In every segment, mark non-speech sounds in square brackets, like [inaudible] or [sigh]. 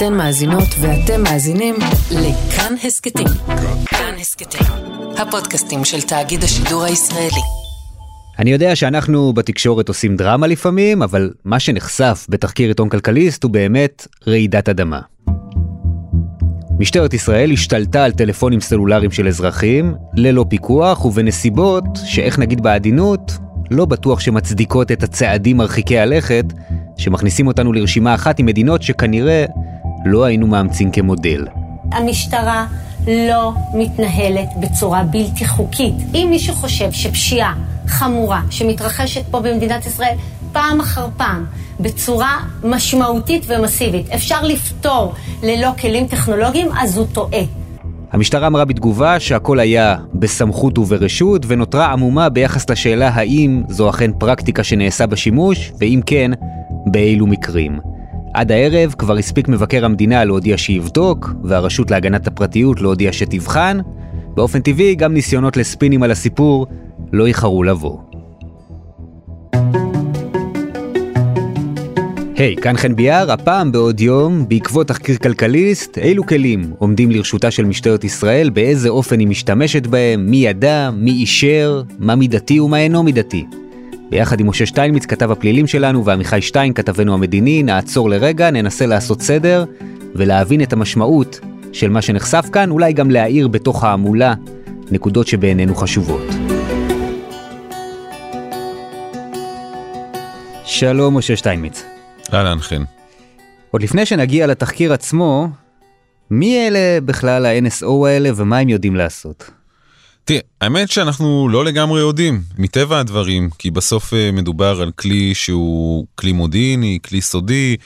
אתן מאזינות ואתם מאזינים לכאן הסכתים. כאן הסכתים, הפודקאסטים של תאגיד השידור הישראלי. אני יודע שאנחנו בתקשורת עושים דרמה לפעמים, אבל מה שנחשף בתחקיר עיתון כלכליסט הוא באמת רעידת אדמה. משטרת ישראל השתלטה על טלפונים סלולריים של אזרחים, ללא פיקוח ובנסיבות שאיך נגיד בעדינות, לא בטוח שמצדיקות את הצעדים מרחיקי הלכת, שמכניסים אותנו לרשימה אחת עם מדינות שכנראה לא היינו מאמצים כמודל. המשטרה לא מתנהלת בצורה בלתי חוקית. אם מישהו חושב שפשיעה חמורה שמתרחשת פה במדינת ישראל פעם אחר פעם בצורה משמעותית ומסיבית אפשר לפתור ללא כלים טכנולוגיים, אז הוא טועה. המשטרה אמרה בתגובה שהכל היה בסמכות וברשות ונותרה עמומה ביחס לשאלה האם זו אכן פרקטיקה שנעשה בשימוש, ואם כן, באילו מקרים. עד הערב כבר הספיק מבקר המדינה להודיע שיבדוק, והרשות להגנת הפרטיות להודיע שתבחן. באופן טבעי גם ניסיונות לספינים על הסיפור לא איחרו לבוא. היי, hey, כאן חן ביאר, הפעם בעוד יום, בעקבות תחקיר כלכליסט, אילו כלים עומדים לרשותה של משטרת ישראל, באיזה אופן היא משתמשת בהם, מי ידע, מי אישר, מה מידתי ומה אינו מידתי. ביחד עם משה שטיינמיץ, כתב הפלילים שלנו, ועמיחי שטיין, כתבנו המדיני, נעצור לרגע, ננסה לעשות סדר, ולהבין את המשמעות של מה שנחשף כאן, אולי גם להאיר בתוך ההמולה נקודות שבעינינו חשובות. שלום, משה שטיינמיץ. אהלן חן. עוד לפני שנגיע לתחקיר עצמו, מי אלה בכלל ה-NSO האלה ומה הם יודעים לעשות? תראה, האמת שאנחנו לא לגמרי יודעים, מטבע הדברים, כי בסוף אה, מדובר על כלי שהוא כלי מודיעיני, כלי סודי,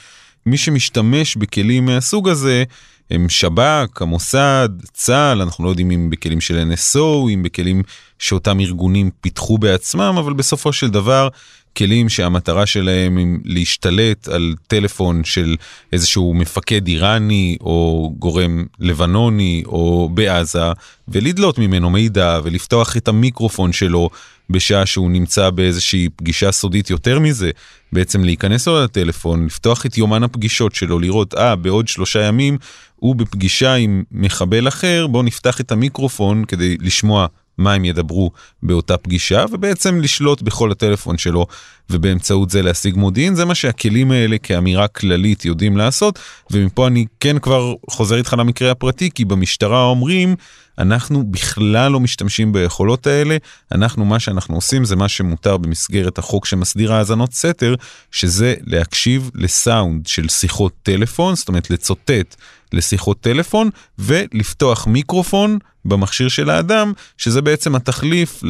מי שמשתמש בכלים מהסוג הזה הם שב"כ, המוסד, צה"ל, אנחנו לא יודעים אם בכלים של NSO, אם בכלים שאותם ארגונים פיתחו בעצמם, אבל בסופו של דבר כלים שהמטרה שלהם היא להשתלט על טלפון של איזשהו מפקד איראני או גורם לבנוני או בעזה ולדלות ממנו מידע ולפתוח את המיקרופון שלו בשעה שהוא נמצא באיזושהי פגישה סודית יותר מזה, בעצם להיכנס לו לטלפון, לפתוח את יומן הפגישות שלו, לראות, אה, בעוד שלושה ימים הוא בפגישה עם מחבל אחר, בואו נפתח את המיקרופון כדי לשמוע מה הם ידברו באותה פגישה ובעצם לשלוט בכל הטלפון שלו ובאמצעות זה להשיג מודיעין. זה מה שהכלים האלה כאמירה כללית יודעים לעשות ומפה אני כן כבר חוזר איתך למקרה הפרטי כי במשטרה אומרים אנחנו בכלל לא משתמשים ביכולות האלה אנחנו מה שאנחנו עושים זה מה שמותר במסגרת החוק שמסדיר האזנות סתר שזה להקשיב לסאונד של שיחות טלפון זאת אומרת לצוטט לשיחות טלפון ולפתוח מיקרופון במכשיר של האדם שזה בעצם התחליף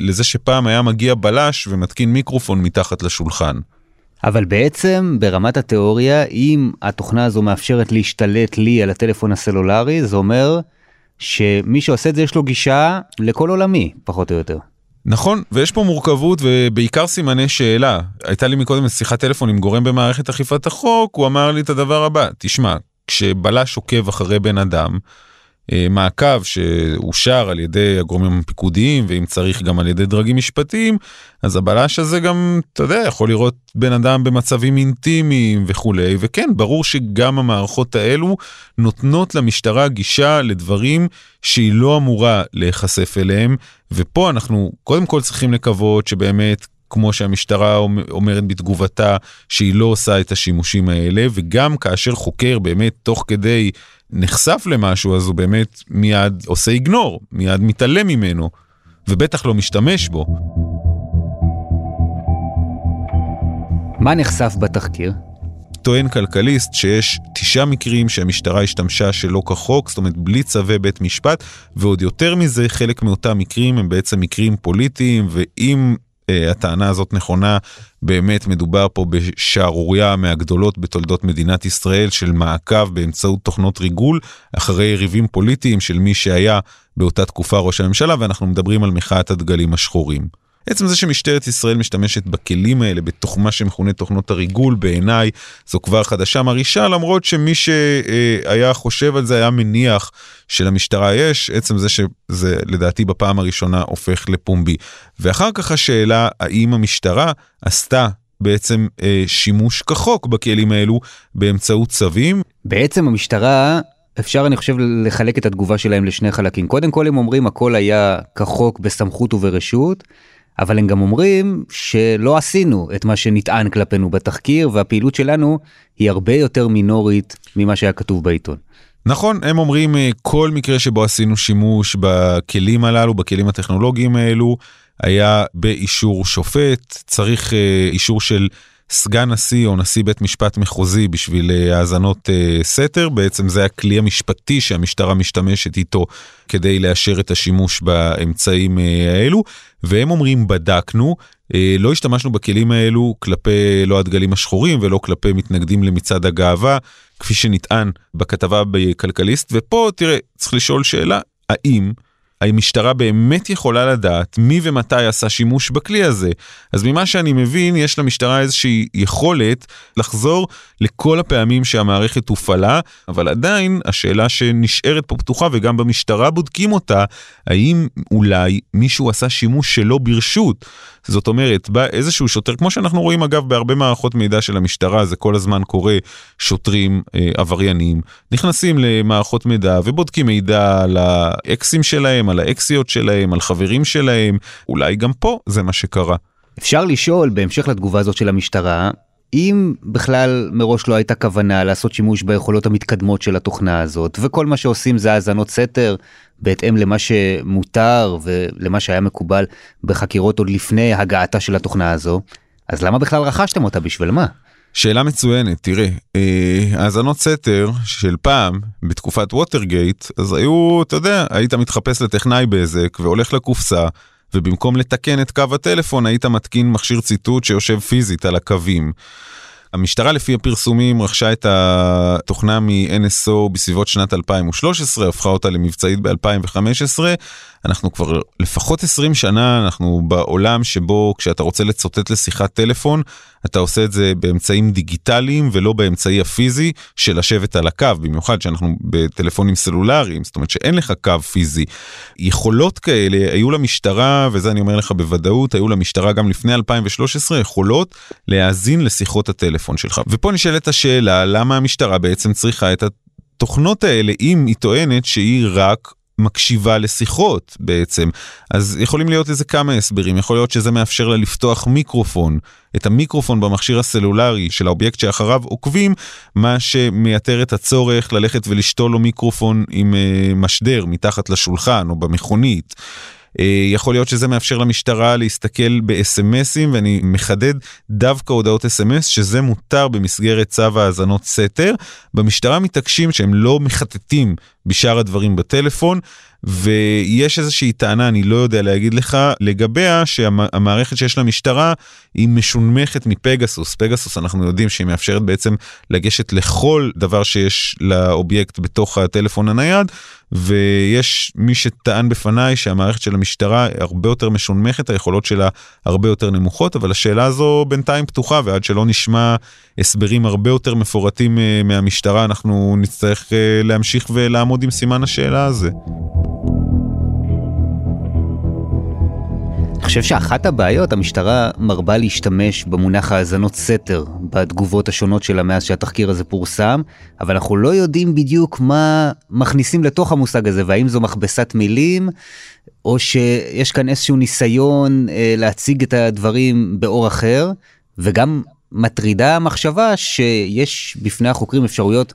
לזה שפעם היה מגיע בלש ומתקין מיקרופון מתחת לשולחן. אבל בעצם ברמת התיאוריה אם התוכנה הזו מאפשרת להשתלט לי על הטלפון הסלולרי זה אומר שמי שעושה את זה יש לו גישה לכל עולמי פחות או יותר. נכון ויש פה מורכבות ובעיקר סימני שאלה הייתה לי מקודם שיחת טלפון עם גורם במערכת אכיפת החוק הוא אמר לי את הדבר הבא תשמע כשבלש עוקב אחרי בן אדם מעקב שאושר על ידי הגורמים הפיקודיים ואם צריך גם על ידי דרגים משפטיים אז הבלש הזה גם אתה יודע יכול לראות בן אדם במצבים אינטימיים וכולי. וכן ברור שגם המערכות האלו נותנות למשטרה גישה לדברים שהיא לא אמורה להיחשף אליהם. ופה אנחנו קודם כל צריכים לקוות שבאמת כמו שהמשטרה אומרת בתגובתה שהיא לא עושה את השימושים האלה וגם כאשר חוקר באמת תוך כדי נחשף למשהו אז הוא באמת מיד עושה איגנור, מיד מתעלם ממנו, ובטח לא משתמש בו. מה נחשף בתחקיר? טוען כלכליסט שיש תשעה מקרים שהמשטרה השתמשה שלא כחוק, זאת אומרת בלי צווי בית משפט, ועוד יותר מזה, חלק מאותם מקרים הם בעצם מקרים פוליטיים, ואם הטענה הזאת נכונה, באמת מדובר פה בשערוריה מהגדולות בתולדות מדינת ישראל של מעקב באמצעות תוכנות ריגול אחרי יריבים פוליטיים של מי שהיה באותה תקופה ראש הממשלה ואנחנו מדברים על מחאת הדגלים השחורים. עצם זה שמשטרת ישראל משתמשת בכלים האלה בתוך מה שמכונה תוכנות הריגול בעיניי זו כבר חדשה מרעישה למרות שמי שהיה חושב על זה היה מניח שלמשטרה יש עצם זה שזה לדעתי בפעם הראשונה הופך לפומבי ואחר כך השאלה האם המשטרה עשתה בעצם אה, שימוש כחוק בכלים האלו באמצעות צווים. בעצם המשטרה אפשר אני חושב לחלק את התגובה שלהם לשני חלקים קודם כל הם אומרים הכל היה כחוק בסמכות וברשות. אבל הם גם אומרים שלא עשינו את מה שנטען כלפינו בתחקיר והפעילות שלנו היא הרבה יותר מינורית ממה שהיה כתוב בעיתון. נכון, הם אומרים אה, כל מקרה שבו עשינו שימוש בכלים הללו, בכלים הטכנולוגיים האלו, היה באישור שופט, צריך אה, אישור של סגן נשיא או נשיא בית משפט מחוזי בשביל אה, האזנות סתר, בעצם זה הכלי המשפטי שהמשטרה משתמשת איתו כדי לאשר את השימוש באמצעים האלו, והם אומרים בדקנו, לא השתמשנו בכלים האלו כלפי לא הדגלים השחורים ולא כלפי מתנגדים למצעד הגאווה, כפי שנטען בכתבה בכלכליסט, ופה תראה, צריך לשאול שאלה, האם המשטרה באמת יכולה לדעת מי ומתי עשה שימוש בכלי הזה. אז ממה שאני מבין, יש למשטרה איזושהי יכולת לחזור לכל הפעמים שהמערכת הופעלה, אבל עדיין השאלה שנשארת פה פתוחה וגם במשטרה בודקים אותה, האם אולי מישהו עשה שימוש שלא ברשות. זאת אומרת, בא איזשהו שוטר, כמו שאנחנו רואים אגב בהרבה מערכות מידע של המשטרה, זה כל הזמן קורה, שוטרים אה, עבריינים נכנסים למערכות מידע ובודקים מידע על האקסים שלהם, על האקסיות שלהם, על חברים שלהם, אולי גם פה זה מה שקרה. אפשר לשאול, בהמשך לתגובה הזאת של המשטרה, אם בכלל מראש לא הייתה כוונה לעשות שימוש ביכולות המתקדמות של התוכנה הזאת, וכל מה שעושים זה האזנות סתר, בהתאם למה שמותר ולמה שהיה מקובל בחקירות עוד לפני הגעתה של התוכנה הזו, אז למה בכלל רכשתם אותה? בשביל מה? שאלה מצוינת, תראה, אה, האזנות סתר של פעם, בתקופת ווטרגייט, אז היו, אתה יודע, היית מתחפש לטכנאי בזק והולך לקופסה, ובמקום לתקן את קו הטלפון היית מתקין מכשיר ציטוט שיושב פיזית על הקווים. המשטרה לפי הפרסומים רכשה את התוכנה מ-NSO בסביבות שנת 2013, הפכה אותה למבצעית ב-2015. אנחנו כבר לפחות 20 שנה, אנחנו בעולם שבו כשאתה רוצה לצוטט לשיחת טלפון, אתה עושה את זה באמצעים דיגיטליים ולא באמצעי הפיזי של לשבת על הקו, במיוחד שאנחנו בטלפונים סלולריים, זאת אומרת שאין לך קו פיזי. יכולות כאלה היו למשטרה, וזה אני אומר לך בוודאות, היו למשטרה גם לפני 2013 יכולות להאזין לשיחות הטלפון שלך. ופה נשאלת השאלה, למה המשטרה בעצם צריכה את התוכנות האלה אם היא טוענת שהיא רק מקשיבה לשיחות בעצם. אז יכולים להיות איזה כמה הסברים, יכול להיות שזה מאפשר לה לפתוח מיקרופון, את המיקרופון במכשיר הסלולרי של האובייקט שאחריו עוקבים, מה שמייתר את הצורך ללכת ולשתול לו מיקרופון עם uh, משדר מתחת לשולחן או במכונית. אה, יכול להיות שזה מאפשר למשטרה להסתכל ב-SMSים ואני מחדד דווקא הודעות SMS שזה מותר במסגרת צו האזנות סתר. במשטרה מתעקשים שהם לא מחטטים בשאר הדברים בטלפון. ויש איזושהי טענה, אני לא יודע להגיד לך, לגביה שהמערכת שיש למשטרה היא משונמכת מפגסוס. פגסוס אנחנו יודעים שהיא מאפשרת בעצם לגשת לכל דבר שיש לאובייקט בתוך הטלפון הנייד, ויש מי שטען בפניי שהמערכת של המשטרה הרבה יותר משונמכת, היכולות שלה הרבה יותר נמוכות, אבל השאלה הזו בינתיים פתוחה, ועד שלא נשמע הסברים הרבה יותר מפורטים אה, מהמשטרה, אנחנו נצטרך אה, להמשיך ולעמוד עם סימן השאלה הזה. אני חושב שאחת הבעיות, המשטרה מרבה להשתמש במונח האזנות סתר בתגובות השונות שלה מאז שהתחקיר הזה פורסם, אבל אנחנו לא יודעים בדיוק מה מכניסים לתוך המושג הזה, והאם זו מכבסת מילים, או שיש כאן איזשהו ניסיון אה, להציג את הדברים באור אחר, וגם מטרידה המחשבה שיש בפני החוקרים אפשרויות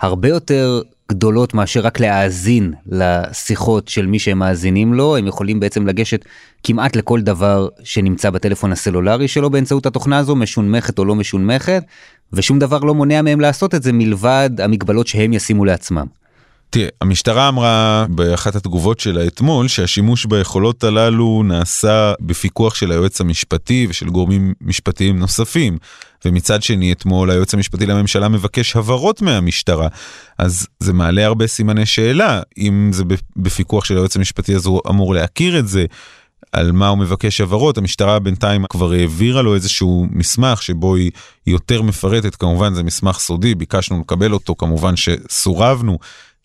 הרבה יותר גדולות מאשר רק להאזין לשיחות של מי שהם מאזינים לו, הם יכולים בעצם לגשת כמעט לכל דבר שנמצא בטלפון הסלולרי שלו באמצעות התוכנה הזו, משונמכת או לא משונמכת, ושום דבר לא מונע מהם לעשות את זה מלבד המגבלות שהם ישימו לעצמם. תראה, המשטרה אמרה באחת התגובות שלה אתמול שהשימוש ביכולות הללו נעשה בפיקוח של היועץ המשפטי ושל גורמים משפטיים נוספים. ומצד שני אתמול היועץ המשפטי לממשלה מבקש הבהרות מהמשטרה. אז זה מעלה הרבה סימני שאלה, אם זה בפיקוח של היועץ המשפטי אז הוא אמור להכיר את זה. על מה הוא מבקש הבהרות, המשטרה בינתיים כבר העבירה לו איזשהו מסמך שבו היא יותר מפרטת, כמובן זה מסמך סודי, ביקשנו לקבל אותו, כמובן שסורבנו.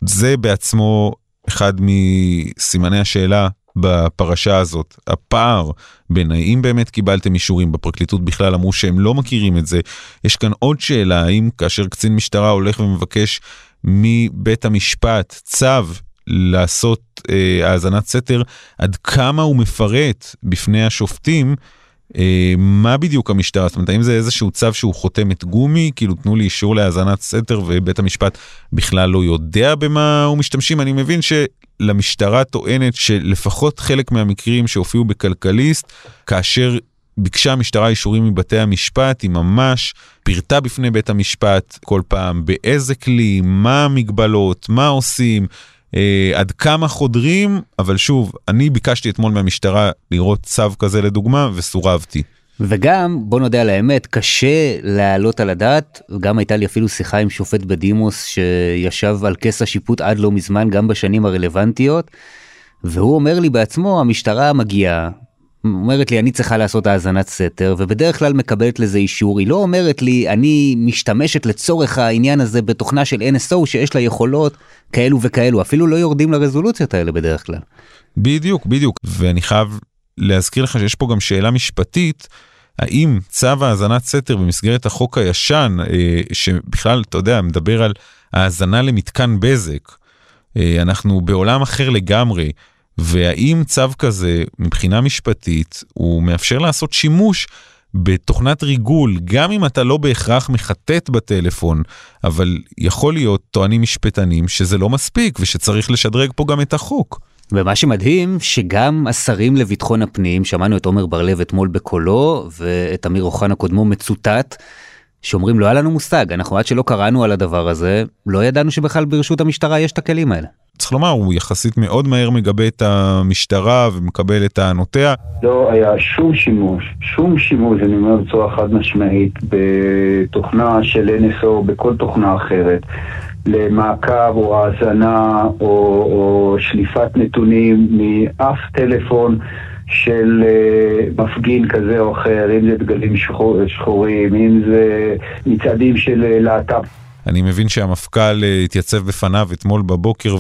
זה בעצמו אחד מסימני השאלה בפרשה הזאת, הפער בין האם באמת קיבלתם אישורים בפרקליטות בכלל אמרו שהם לא מכירים את זה. יש כאן עוד שאלה, האם כאשר קצין משטרה הולך ומבקש מבית המשפט צו לעשות אה, האזנת סתר, עד כמה הוא מפרט בפני השופטים אה, מה בדיוק המשטרה, זאת אומרת האם זה איזשהו צו שהוא חותמת גומי, כאילו תנו לי אישור להאזנת סתר ובית המשפט בכלל לא יודע במה הוא משתמשים, אני מבין שלמשטרה טוענת שלפחות חלק מהמקרים שהופיעו בכלכליסט, כאשר ביקשה המשטרה אישורים מבתי המשפט, היא ממש פירטה בפני בית המשפט כל פעם באיזה כלי, מה המגבלות, מה עושים, אה, עד כמה חודרים, אבל שוב, אני ביקשתי אתמול מהמשטרה לראות צו כזה לדוגמה וסורבתי. וגם, בוא נודה על האמת, קשה להעלות על הדעת, גם הייתה לי אפילו שיחה עם שופט בדימוס שישב על כס השיפוט עד לא מזמן, גם בשנים הרלוונטיות, והוא אומר לי בעצמו, המשטרה מגיעה, אומרת לי אני צריכה לעשות האזנת סתר ובדרך כלל מקבלת לזה אישור היא לא אומרת לי אני משתמשת לצורך העניין הזה בתוכנה של NSO שיש לה יכולות כאלו וכאלו אפילו לא יורדים לרזולוציות האלה בדרך כלל. בדיוק בדיוק ואני חייב להזכיר לך שיש פה גם שאלה משפטית האם צו האזנת סתר במסגרת החוק הישן אה, שבכלל אתה יודע מדבר על האזנה למתקן בזק אה, אנחנו בעולם אחר לגמרי. והאם צו כזה מבחינה משפטית הוא מאפשר לעשות שימוש בתוכנת ריגול גם אם אתה לא בהכרח מחטט בטלפון אבל יכול להיות טוענים משפטנים שזה לא מספיק ושצריך לשדרג פה גם את החוק. ומה שמדהים שגם השרים לביטחון הפנים שמענו את עומר בר לב אתמול בקולו ואת אמיר אוחנה קודמו מצוטט שאומרים לא היה לנו מושג אנחנו עד שלא קראנו על הדבר הזה לא ידענו שבכלל ברשות המשטרה יש את הכלים האלה. צריך לומר, הוא יחסית מאוד מהר מגבה את המשטרה ומקבל את טענותיה. לא היה שום שימוש, שום שימוש, אני אומר בצורה חד משמעית, בתוכנה של NSO, בכל תוכנה אחרת, למעקב או האזנה או, או שליפת נתונים מאף טלפון. של uh, מפגין כזה או אחר, אם זה דגלים שחור, שחורים, אם זה מצעדים של uh, להט"ב. אני מבין שהמפכ"ל אה, התייצב בפניו אתמול בבוקר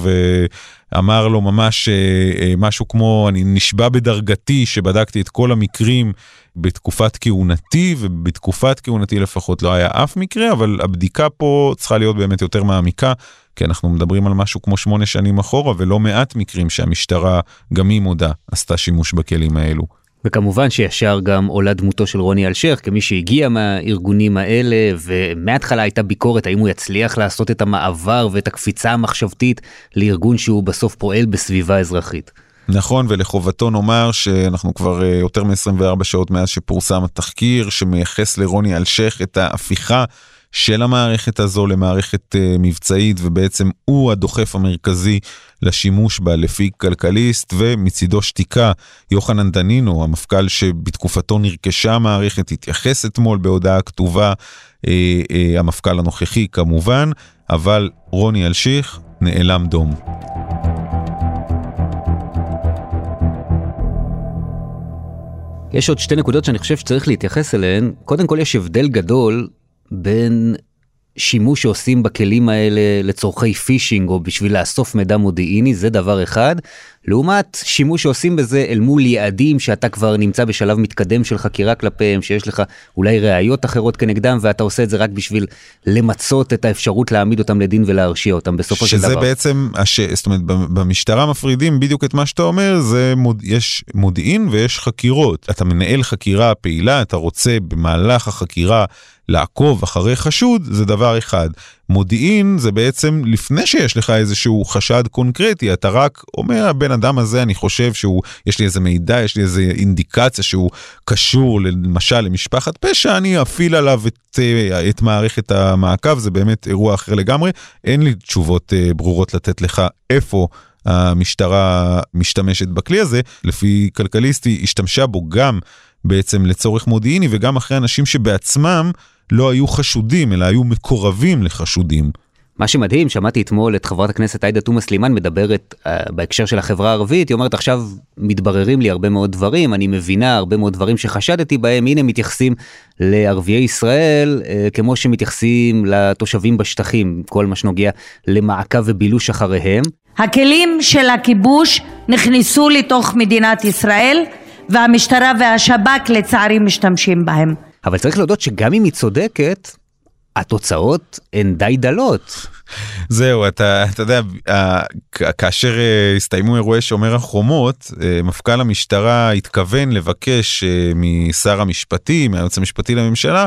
ואמר לו ממש אה, אה, משהו כמו אני נשבע בדרגתי שבדקתי את כל המקרים בתקופת כהונתי ובתקופת כהונתי לפחות לא היה אף מקרה אבל הבדיקה פה צריכה להיות באמת יותר מעמיקה כי אנחנו מדברים על משהו כמו שמונה שנים אחורה ולא מעט מקרים שהמשטרה גם היא מודה עשתה שימוש בכלים האלו. וכמובן שישר גם עולה דמותו של רוני אלשיך כמי שהגיע מהארגונים האלה ומההתחלה הייתה ביקורת האם הוא יצליח לעשות את המעבר ואת הקפיצה המחשבתית לארגון שהוא בסוף פועל בסביבה אזרחית. נכון ולחובתו נאמר שאנחנו כבר אה, יותר מ-24 שעות מאז שפורסם התחקיר שמייחס לרוני אלשיך את ההפיכה של המערכת הזו למערכת uh, מבצעית ובעצם הוא הדוחף המרכזי לשימוש בה לפי כלכליסט ומצידו שתיקה יוחנן דנינו המפכ"ל שבתקופתו נרכשה המערכת התייחס אתמול בהודעה כתובה uh, uh, המפכ"ל הנוכחי כמובן אבל רוני אלשיך נאלם דום. יש עוד שתי נקודות שאני חושב שצריך להתייחס אליהן. קודם כל יש הבדל גדול בין שימוש שעושים בכלים האלה לצורכי פישינג או בשביל לאסוף מידע מודיעיני זה דבר אחד לעומת שימוש שעושים בזה אל מול יעדים שאתה כבר נמצא בשלב מתקדם של חקירה כלפיהם שיש לך אולי ראיות אחרות כנגדם ואתה עושה את זה רק בשביל למצות את האפשרות להעמיד אותם לדין ולהרשיע אותם בסופו של דבר. שזה בעצם הש... זאת אומרת במשטרה מפרידים בדיוק את מה שאתה אומר זה מוד... יש מודיעין ויש חקירות אתה מנהל חקירה פעילה אתה רוצה במהלך החקירה לעקוב אחרי חשוד זה דבר אחד. מודיעין זה בעצם לפני שיש לך איזשהו חשד קונקרטי, אתה רק אומר הבן אדם הזה אני חושב שהוא, יש לי איזה מידע, יש לי איזה אינדיקציה שהוא קשור למשל למשפחת פשע, אני אפעיל עליו את, אה, את מערכת המעקב, זה באמת אירוע אחר לגמרי. אין לי תשובות אה, ברורות לתת לך איפה. המשטרה משתמשת בכלי הזה, לפי כלכליסטי השתמשה בו גם בעצם לצורך מודיעיני וגם אחרי אנשים שבעצמם לא היו חשודים, אלא היו מקורבים לחשודים. מה שמדהים, שמעתי אתמול את חברת הכנסת עאידה תומא סלימאן מדברת uh, בהקשר של החברה הערבית, היא אומרת עכשיו מתבררים לי הרבה מאוד דברים, אני מבינה הרבה מאוד דברים שחשדתי בהם, הנה מתייחסים לערביי ישראל uh, כמו שמתייחסים לתושבים בשטחים, כל מה שנוגע למעקב ובילוש אחריהם. הכלים של הכיבוש נכנסו לתוך מדינת ישראל והמשטרה והשב"כ לצערי משתמשים בהם. אבל צריך להודות שגם אם היא צודקת, התוצאות הן די דלות. זהו, אתה, אתה יודע, כאשר אה, הסתיימו אירועי שומר החומות, אה, מפכ"ל המשטרה התכוון לבקש אה, משר המשפטים, מהיועץ המשפטי לממשלה,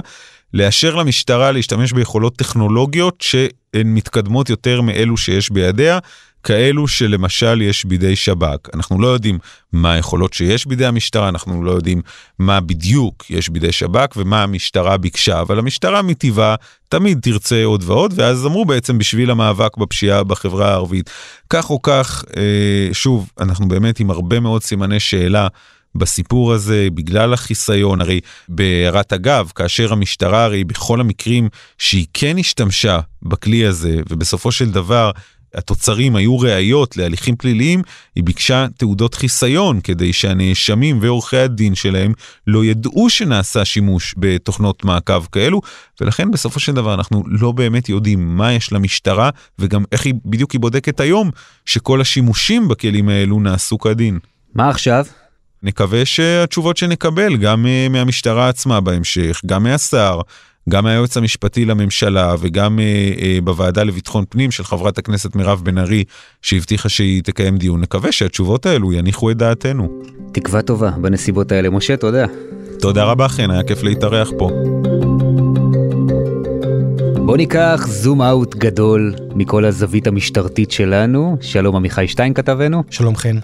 לאשר למשטרה להשתמש ביכולות טכנולוגיות שהן מתקדמות יותר מאלו שיש בידיה, כאלו שלמשל יש בידי שב"כ. אנחנו לא יודעים מה היכולות שיש בידי המשטרה, אנחנו לא יודעים מה בדיוק יש בידי שב"כ ומה המשטרה ביקשה, אבל המשטרה מטבעה תמיד תרצה עוד ועוד, ואז אמרו בעצם בשביל המאבק בפשיעה בחברה הערבית. כך או כך, אה, שוב, אנחנו באמת עם הרבה מאוד סימני שאלה. בסיפור הזה בגלל החיסיון הרי בהערת אגב כאשר המשטרה הרי בכל המקרים שהיא כן השתמשה בכלי הזה ובסופו של דבר התוצרים היו ראיות להליכים פליליים, היא ביקשה תעודות חיסיון כדי שהנאשמים ועורכי הדין שלהם לא ידעו שנעשה שימוש בתוכנות מעקב כאלו, ולכן בסופו של דבר אנחנו לא באמת יודעים מה יש למשטרה וגם איך היא בדיוק היא בודקת היום שכל השימושים בכלים האלו נעשו כדין. מה עכשיו? נקווה שהתשובות שנקבל גם אה, מהמשטרה עצמה בהמשך, גם מהשר, גם מהיועץ המשפטי לממשלה וגם אה, אה, בוועדה לביטחון פנים של חברת הכנסת מירב בן ארי שהבטיחה שהיא תקיים דיון. נקווה שהתשובות האלו יניחו את דעתנו. תקווה טובה בנסיבות האלה. משה, תודה. תודה רבה חן, היה כיף להתארח פה. בוא ניקח זום אאוט גדול מכל הזווית המשטרתית שלנו. שלום עמיחי שטיין כתבנו. שלום חן.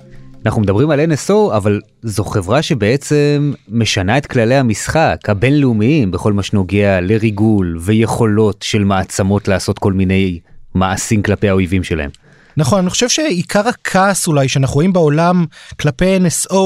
אנחנו מדברים על NSO, אבל זו חברה שבעצם משנה את כללי המשחק הבינלאומיים בכל מה שנוגע לריגול ויכולות של מעצמות לעשות כל מיני מעשים כלפי האויבים שלהם. נכון, אני חושב שעיקר הכעס אולי שאנחנו רואים בעולם כלפי NSO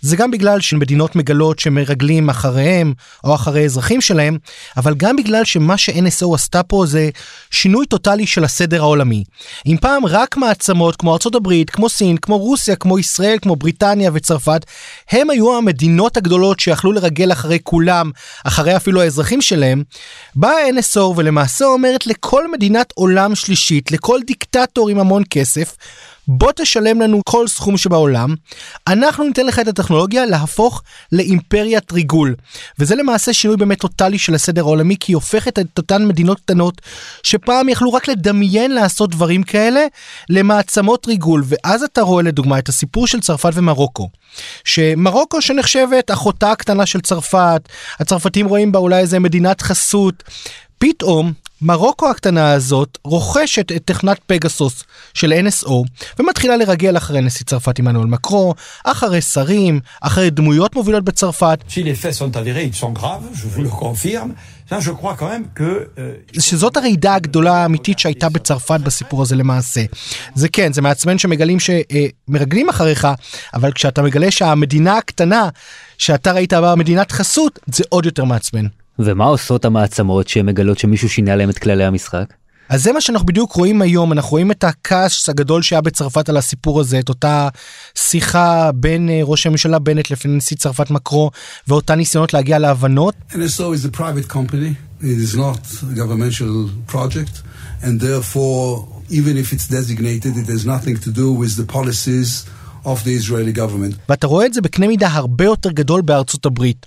זה גם בגלל שמדינות מגלות שמרגלים אחריהם או אחרי אזרחים שלהם, אבל גם בגלל שמה ש-NSO עשתה פה זה שינוי טוטאלי של הסדר העולמי. אם פעם רק מעצמות כמו ארה"ב, כמו סין, כמו רוסיה, כמו ישראל, כמו בריטניה וצרפת, הם היו המדינות הגדולות שיכלו לרגל אחרי כולם, אחרי אפילו האזרחים שלהם, באה NSO ולמעשה אומרת לכל מדינת עולם שלישית, לכל דיקטטור עם המון כסף, בוא תשלם לנו כל סכום שבעולם, אנחנו ניתן לך את הטכנולוגיה להפוך לאימפריית ריגול. וזה למעשה שינוי באמת טוטאלי של הסדר העולמי, כי היא הופכת את אותן מדינות קטנות, שפעם יכלו רק לדמיין לעשות דברים כאלה, למעצמות ריגול. ואז אתה רואה לדוגמה את הסיפור של צרפת ומרוקו. שמרוקו שנחשבת אחותה הקטנה של צרפת, הצרפתים רואים בה אולי איזה מדינת חסות. פתאום מרוקו הקטנה הזאת רוכשת את תכנת פגסוס של NSO ומתחילה לרגל אחרי נשיא צרפת עמנואל מקרו, אחרי שרים, אחרי דמויות מובילות בצרפת. שזאת הרעידה הגדולה האמיתית שהייתה בצרפת בסיפור הזה למעשה. זה כן, זה מעצבן שמגלים שמרגלים אחריך, אבל כשאתה מגלה שהמדינה הקטנה שאתה ראית בה מדינת חסות, זה עוד יותר מעצבן. ומה עושות המעצמות שהן מגלות שמישהו שינה להם את כללי המשחק? אז זה מה שאנחנו בדיוק רואים היום, אנחנו רואים את הכעס הגדול שהיה בצרפת על הסיפור הזה, את אותה שיחה בין אה, ראש הממשלה בנט לפני נשיא צרפת מקרו, ואותה ניסיונות להגיע להבנות. NSO is a private company, it is not a governmental project, and therefore, even if it's designated, it has nothing to do with the policies of the Israeli government. ואתה רואה את זה בקנה מידה הרבה יותר גדול בארצות הברית.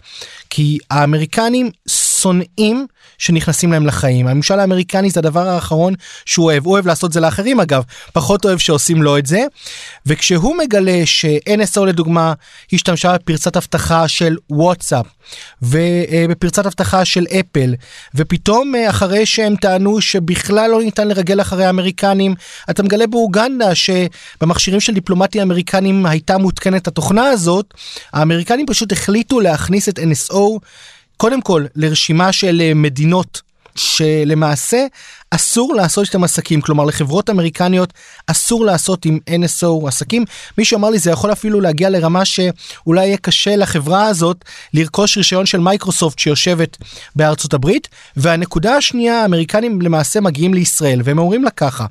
כי האמריקנים שונאים שנכנסים להם לחיים. הממשל האמריקני זה הדבר האחרון שהוא אוהב. הוא אוהב לעשות זה לאחרים אגב, פחות אוהב שעושים לו את זה. וכשהוא מגלה ש-NSO לדוגמה השתמשה בפרצת אבטחה של וואטסאפ ובפרצת אבטחה של אפל, ופתאום אה, אחרי שהם טענו שבכלל לא ניתן לרגל אחרי האמריקנים, אתה מגלה באוגנדה שבמכשירים של דיפלומטים אמריקנים הייתה מותקנת התוכנה הזאת, האמריקנים פשוט החליטו להכניס את NSO קודם כל לרשימה של אה, מדינות שלמעשה אסור לעשות איתם עסקים, כלומר לחברות אמריקניות אסור לעשות עם NSO עסקים. מישהו אמר לי זה יכול אפילו להגיע לרמה שאולי יהיה קשה לחברה הזאת לרכוש רישיון של מייקרוסופט שיושבת בארצות הברית. והנקודה השנייה, האמריקנים למעשה מגיעים לישראל והם אומרים לה ככה,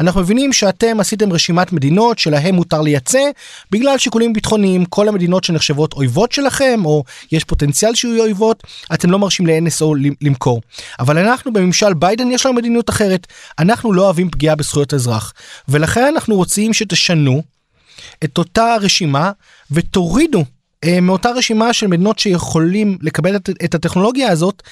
אנחנו מבינים שאתם עשיתם רשימת מדינות שלהם מותר לייצא בגלל שיקולים ביטחוניים, כל המדינות שנחשבות אויבות שלכם או יש פוטנציאל שיהיו אויבות, אתם לא מרשים ל-NSO למכור. אבל אנחנו בממשל ביידן יש לנו מדיניות פשוט אחרת. אנחנו לא אוהבים פגיעה בזכויות אזרח, ולכן אנחנו רוצים שתשנו את אותה רשימה ותורידו מאותה רשימה של מדינות שיכולים לקבל את, את הטכנולוגיה הזאת,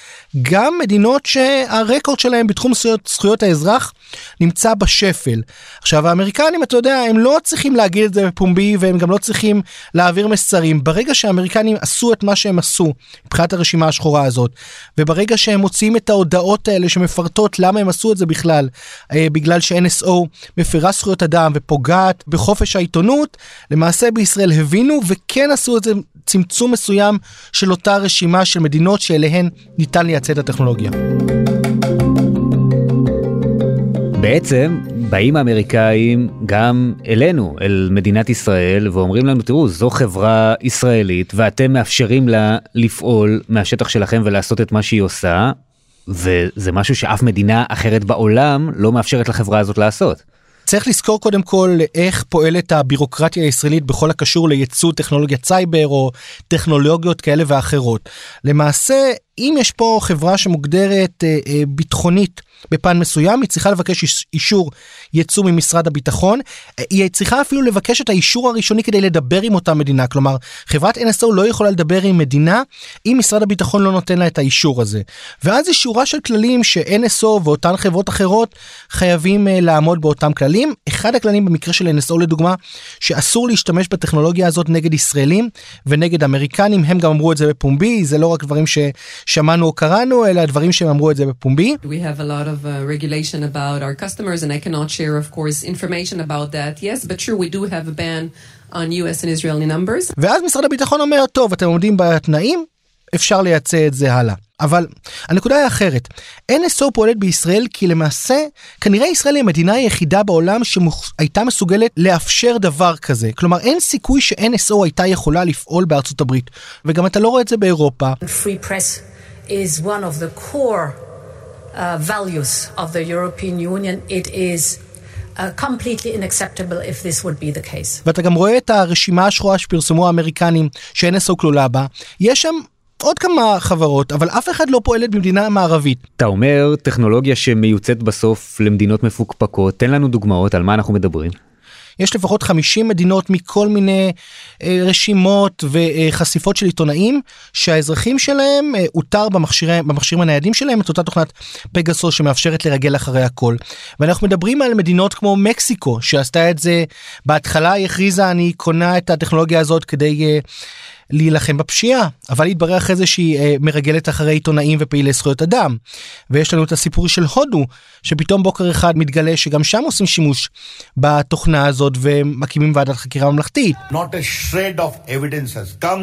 גם מדינות שהרקורד שלהם בתחום זכויות, זכויות האזרח נמצא בשפל. עכשיו האמריקנים אתה יודע הם לא צריכים להגיד את זה בפומבי והם גם לא צריכים להעביר מסרים. ברגע שהאמריקנים עשו את מה שהם עשו מבחינת הרשימה השחורה הזאת, וברגע שהם מוציאים את ההודעות האלה שמפרטות למה הם עשו את זה בכלל, אה, בגלל ש-NSO מפרה זכויות אדם ופוגעת בחופש העיתונות, למעשה בישראל הבינו וכן עשו את זה צמצום מסוים של אותה רשימה של מדינות שאליהן ניתן לייצא את הטכנולוגיה. בעצם באים האמריקאים גם אלינו, אל מדינת ישראל, ואומרים לנו, תראו, זו חברה ישראלית, ואתם מאפשרים לה לפעול מהשטח שלכם ולעשות את מה שהיא עושה, וזה משהו שאף מדינה אחרת בעולם לא מאפשרת לחברה הזאת לעשות. צריך לזכור קודם כל איך פועלת הבירוקרטיה הישראלית בכל הקשור לייצוא טכנולוגיית סייבר או טכנולוגיות כאלה ואחרות. למעשה אם יש פה חברה שמוגדרת אה, אה, ביטחונית בפן מסוים היא צריכה לבקש אישור ייצוא ממשרד הביטחון. היא צריכה אפילו לבקש את האישור הראשוני כדי לדבר עם אותה מדינה. כלומר חברת NSO לא יכולה לדבר עם מדינה אם משרד הביטחון לא נותן לה את האישור הזה. ואז יש שורה של כללים ש-NSO ואותן חברות אחרות חייבים uh, לעמוד באותם כללים. אחד הכללים במקרה של NSO לדוגמה שאסור להשתמש בטכנולוגיה הזאת נגד ישראלים ונגד אמריקנים. הם גם אמרו את זה בפומבי זה לא רק דברים ש... שמענו או קראנו אלא דברים שהם אמרו את זה בפומבי. We have a lot of uh, regulation about our customers and I cannot share of course information about that yes but sure we do have a ban on US and Israeli numbers. ואז משרד הביטחון אומר טוב אתם עומדים בתנאים אפשר לייצא את זה הלאה. אבל הנקודה היא אחרת. NSO פועלת בישראל כי למעשה כנראה ישראל היא המדינה היחידה בעולם שהייתה מסוגלת לאפשר דבר כזה. כלומר אין סיכוי ש-NSO הייתה יכולה לפעול בארצות הברית וגם אתה לא רואה את זה באירופה. Free press is one of the core uh, values of the European Union. It is Uh, completely unacceptable if this would be the case. ואתה גם רואה את הרשימה השחורה שפרסמו האמריקנים ש-NSO כלולה בה, יש שם עוד כמה חברות אבל אף אחד לא פועלת במדינה מערבית. אתה אומר טכנולוגיה שמיוצאת בסוף למדינות מפוקפקות תן לנו דוגמאות על מה אנחנו מדברים. יש לפחות 50 מדינות מכל מיני אה, רשימות וחשיפות של עיתונאים שהאזרחים שלהם אה, הותר במכשירים, במכשירים הניידים שלהם את אותה תוכנת פגסוס שמאפשרת לרגל אחרי הכל. ואנחנו מדברים על מדינות כמו מקסיקו שעשתה את זה בהתחלה היא הכריזה אני קונה את הטכנולוגיה הזאת כדי אה, להילחם בפשיעה אבל התברר אחרי זה שהיא אה, מרגלת אחרי עיתונאים ופעילי זכויות אדם. ויש לנו את הסיפור של הודו שפתאום בוקר אחד מתגלה שגם שם עושים שימוש בתוכנה הזאת ומקימים ועדת חקירה ממלכתית. Not a shred of evidence has come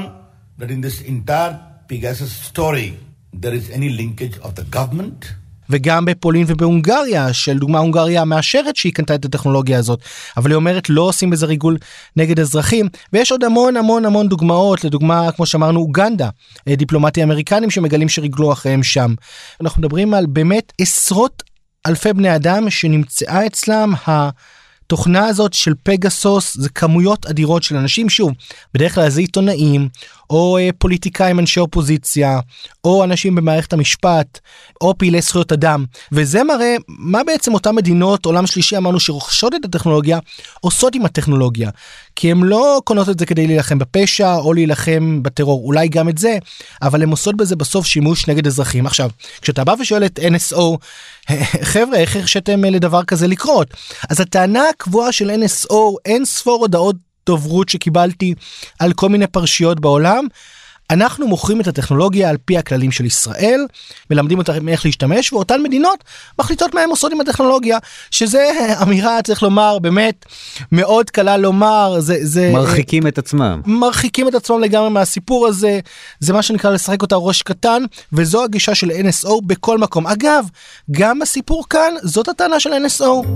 that in this entire Pegasus story there is any linkage of the government וגם בפולין ובהונגריה שלדוגמה הונגריה מאשרת שהיא קנתה את הטכנולוגיה הזאת אבל היא אומרת לא עושים בזה ריגול נגד אזרחים ויש עוד המון המון המון דוגמאות לדוגמה כמו שאמרנו אוגנדה אה, דיפלומטים אמריקנים שמגלים שריגלו אחריהם שם. אנחנו מדברים על באמת עשרות אלפי בני אדם שנמצאה אצלם ה... התוכנה הזאת של פגסוס זה כמויות אדירות של אנשים. שוב בדרך כלל זה עיתונאים או אה, פוליטיקאים אנשי אופוזיציה או אנשים במערכת המשפט או פעילי זכויות אדם. וזה מראה מה בעצם אותן מדינות עולם שלישי אמרנו שרוכשות את הטכנולוגיה עושות עם הטכנולוגיה. כי הם לא קונות את זה כדי להילחם בפשע או להילחם בטרור. אולי גם את זה אבל הן עושות בזה בסוף שימוש נגד אזרחים. עכשיו כשאתה בא ושואל את NSO חבר'ה איך הרשיתם לדבר כזה לקרות אז הטענה הקבועה של NSO אין ספור הודעות דוברות שקיבלתי על כל מיני פרשיות בעולם. אנחנו מוכרים את הטכנולוגיה על פי הכללים של ישראל, מלמדים אותם איך להשתמש, ואותן מדינות מחליטות מה הם עושות עם הטכנולוגיה, שזה [laughs] אמירה, צריך לומר, באמת מאוד קלה לומר, זה... זה מרחיקים את עצמם. מרחיקים את עצמם לגמרי מהסיפור הזה, זה מה שנקרא לשחק אותה ראש קטן, וזו הגישה של NSO בכל מקום. אגב, גם בסיפור כאן, זאת הטענה של NSO.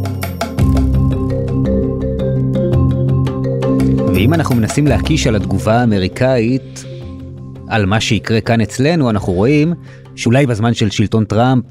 ואם אנחנו מנסים להקיש על התגובה האמריקאית, על מה שיקרה כאן אצלנו, אנחנו רואים שאולי בזמן של שלטון טראמפ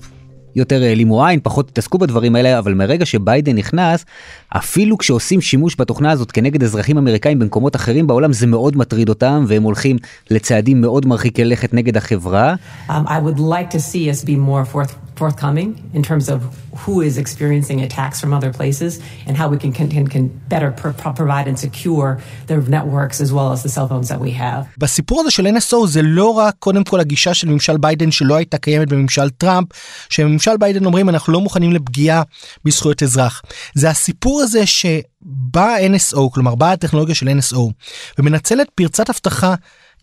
יותר העלימו עין, פחות התעסקו בדברים האלה, אבל מרגע שביידן נכנס, אפילו כשעושים שימוש בתוכנה הזאת כנגד אזרחים אמריקאים במקומות אחרים בעולם, זה מאוד מטריד אותם, והם הולכים לצעדים מאוד מרחיקי לכת נגד החברה. Um, I would like to see us be more forth... forthcoming in terms of who is experiencing attacks from other places and how we can, can, can better pro- provide and secure the networks as well as the cell phones that we have. בסיפור הזה של NSO זה לא רק קודם כל הגישה של ממשל ביידן שלא הייתה קיימת בממשל טראמפ, שממשל ביידן אומרים אנחנו לא מוכנים לפגיעה בזכויות אזרח. זה הסיפור הזה שבא NSO, כלומר באה הטכנולוגיה של NSO, ומנצלת פרצת אבטחה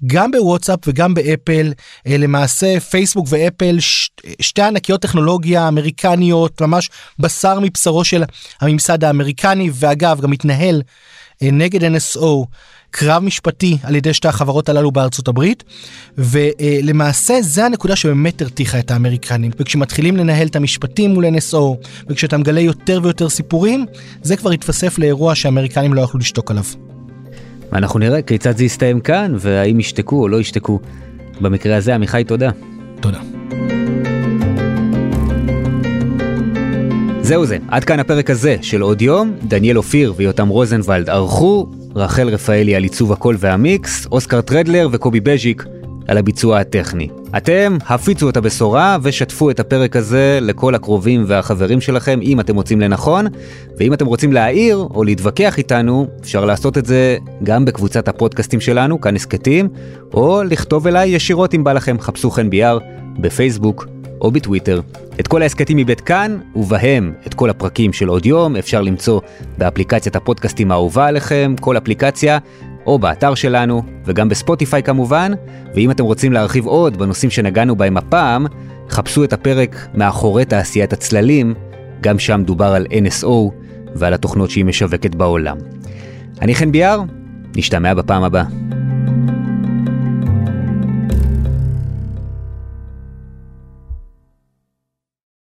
גם בוואטסאפ וגם באפל אה, למעשה פייסבוק ואפל ש... שתי ענקיות טכנולוגיה אמריקניות ממש בשר מבשרו של הממסד האמריקני ואגב גם מתנהל אה, נגד NSO קרב משפטי על ידי שתי החברות הללו בארצות הברית ולמעשה זה הנקודה שבאמת הרתיחה את האמריקנים וכשמתחילים לנהל את המשפטים מול NSO וכשאתה מגלה יותר ויותר סיפורים זה כבר התווסף לאירוע שהאמריקנים לא יכלו לשתוק עליו. ואנחנו נראה כיצד זה יסתיים כאן, והאם ישתקו או לא ישתקו. במקרה הזה, עמיחי, תודה. תודה. זהו זה, עד כאן הפרק הזה של עוד יום. דניאל אופיר ויותם רוזנבלד ערכו, רחל רפאלי על עיצוב הקול והמיקס, אוסקר טרדלר וקובי בז'יק על הביצוע הטכני. אתם הפיצו את הבשורה ושתפו את הפרק הזה לכל הקרובים והחברים שלכם אם אתם מוצאים לנכון, ואם אתם רוצים להעיר או להתווכח איתנו, אפשר לעשות את זה גם בקבוצת הפודקאסטים שלנו, כאן הסכתים, או לכתוב אליי ישירות אם בא לכם, חפשו חן ביאר בפייסבוק או בטוויטר. את כל ההסכתים מבית כאן, ובהם את כל הפרקים של עוד יום, אפשר למצוא באפליקציית הפודקאסטים האהובה עליכם, כל אפליקציה, או באתר שלנו, וגם בספוטיפיי כמובן, ואם אתם רוצים להרחיב עוד בנושאים שנגענו בהם הפעם, חפשו את הפרק מאחורי תעשיית הצללים, גם שם דובר על NSO ועל התוכנות שהיא משווקת בעולם. אני חן ביאר, נשתמע בפעם הבאה.